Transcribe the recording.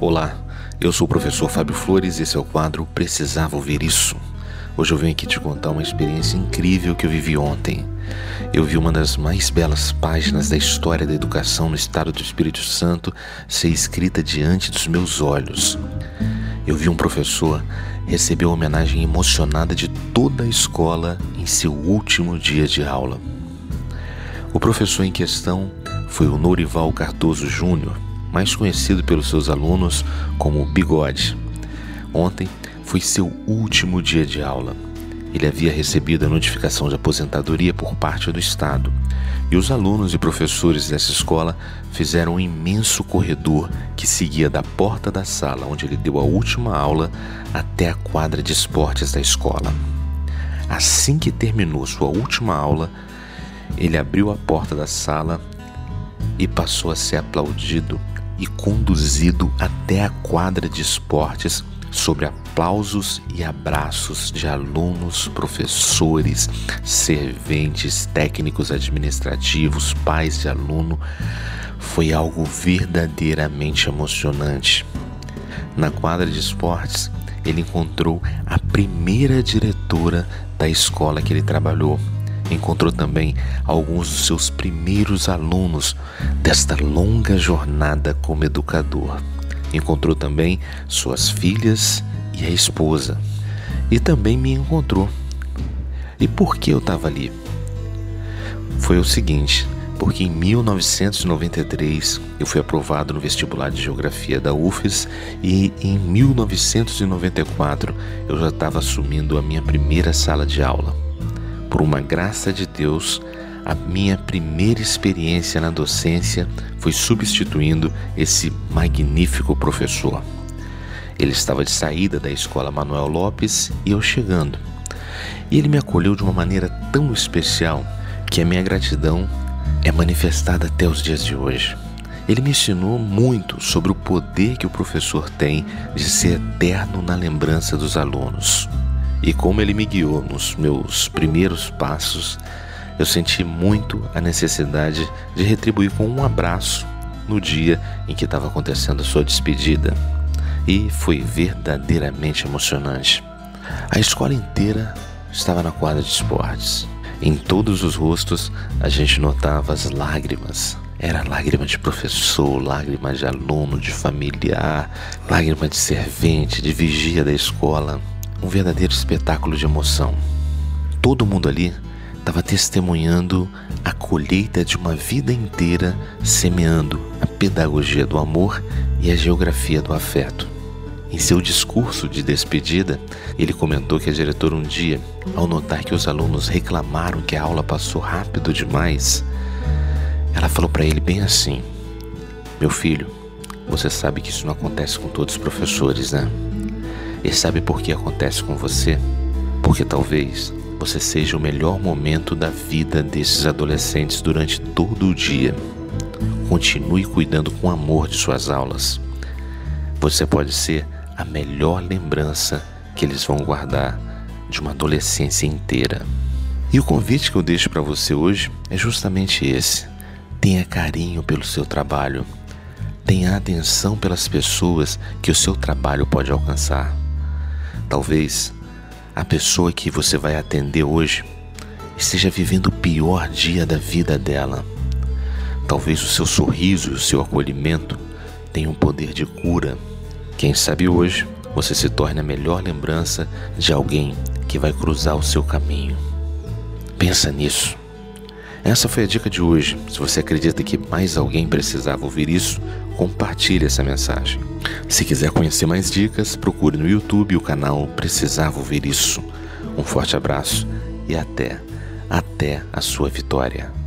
Olá, eu sou o professor Fábio Flores e esse é o quadro Precisava Ouvir Isso. Hoje eu venho aqui te contar uma experiência incrível que eu vivi ontem. Eu vi uma das mais belas páginas da história da educação no estado do Espírito Santo ser escrita diante dos meus olhos. Eu vi um professor receber uma homenagem emocionada de toda a escola em seu último dia de aula. O professor em questão foi o Norival Cardoso Júnior, mais conhecido pelos seus alunos como Bigode. Ontem foi seu último dia de aula. Ele havia recebido a notificação de aposentadoria por parte do Estado, e os alunos e professores dessa escola fizeram um imenso corredor que seguia da porta da sala onde ele deu a última aula até a quadra de esportes da escola. Assim que terminou sua última aula, ele abriu a porta da sala e passou a ser aplaudido e conduzido até a quadra de esportes sobre aplausos e abraços de alunos, professores, serventes, técnicos administrativos, pais de aluno. Foi algo verdadeiramente emocionante. Na quadra de esportes, ele encontrou a primeira diretora da escola que ele trabalhou, encontrou também alguns dos seus primeiros alunos desta longa jornada como educador. Encontrou também suas filhas e a esposa. E também me encontrou. E por que eu estava ali? Foi o seguinte: porque em 1993 eu fui aprovado no vestibular de Geografia da UFES e em 1994 eu já estava assumindo a minha primeira sala de aula por uma graça de Deus, a minha primeira experiência na docência foi substituindo esse magnífico professor. Ele estava de saída da escola Manuel Lopes e eu chegando. E ele me acolheu de uma maneira tão especial que a minha gratidão é manifestada até os dias de hoje. Ele me ensinou muito sobre o poder que o professor tem de ser eterno na lembrança dos alunos. E como ele me guiou nos meus primeiros passos, eu senti muito a necessidade de retribuir com um abraço no dia em que estava acontecendo a sua despedida. E foi verdadeiramente emocionante. A escola inteira estava na quadra de esportes. Em todos os rostos a gente notava as lágrimas. Era lágrima de professor, lágrima de aluno, de familiar, lágrima de servente, de vigia da escola um verdadeiro espetáculo de emoção. Todo mundo ali estava testemunhando a colheita de uma vida inteira semeando a pedagogia do amor e a geografia do afeto. Em seu discurso de despedida, ele comentou que a diretora um dia, ao notar que os alunos reclamaram que a aula passou rápido demais, ela falou para ele bem assim: Meu filho, você sabe que isso não acontece com todos os professores, né? E sabe por que acontece com você? Porque talvez você seja o melhor momento da vida desses adolescentes durante todo o dia. Continue cuidando com amor de suas aulas. Você pode ser a melhor lembrança que eles vão guardar de uma adolescência inteira. E o convite que eu deixo para você hoje é justamente esse. Tenha carinho pelo seu trabalho. Tenha atenção pelas pessoas que o seu trabalho pode alcançar. Talvez a pessoa que você vai atender hoje esteja vivendo o pior dia da vida dela. Talvez o seu sorriso e o seu acolhimento tenham poder de cura. Quem sabe hoje você se torne a melhor lembrança de alguém que vai cruzar o seu caminho. Pensa nisso. Essa foi a dica de hoje. Se você acredita que mais alguém precisava ouvir isso, compartilhe essa mensagem. Se quiser conhecer mais dicas, procure no YouTube o canal Precisava Ouvir Isso. Um forte abraço e até, até a sua vitória.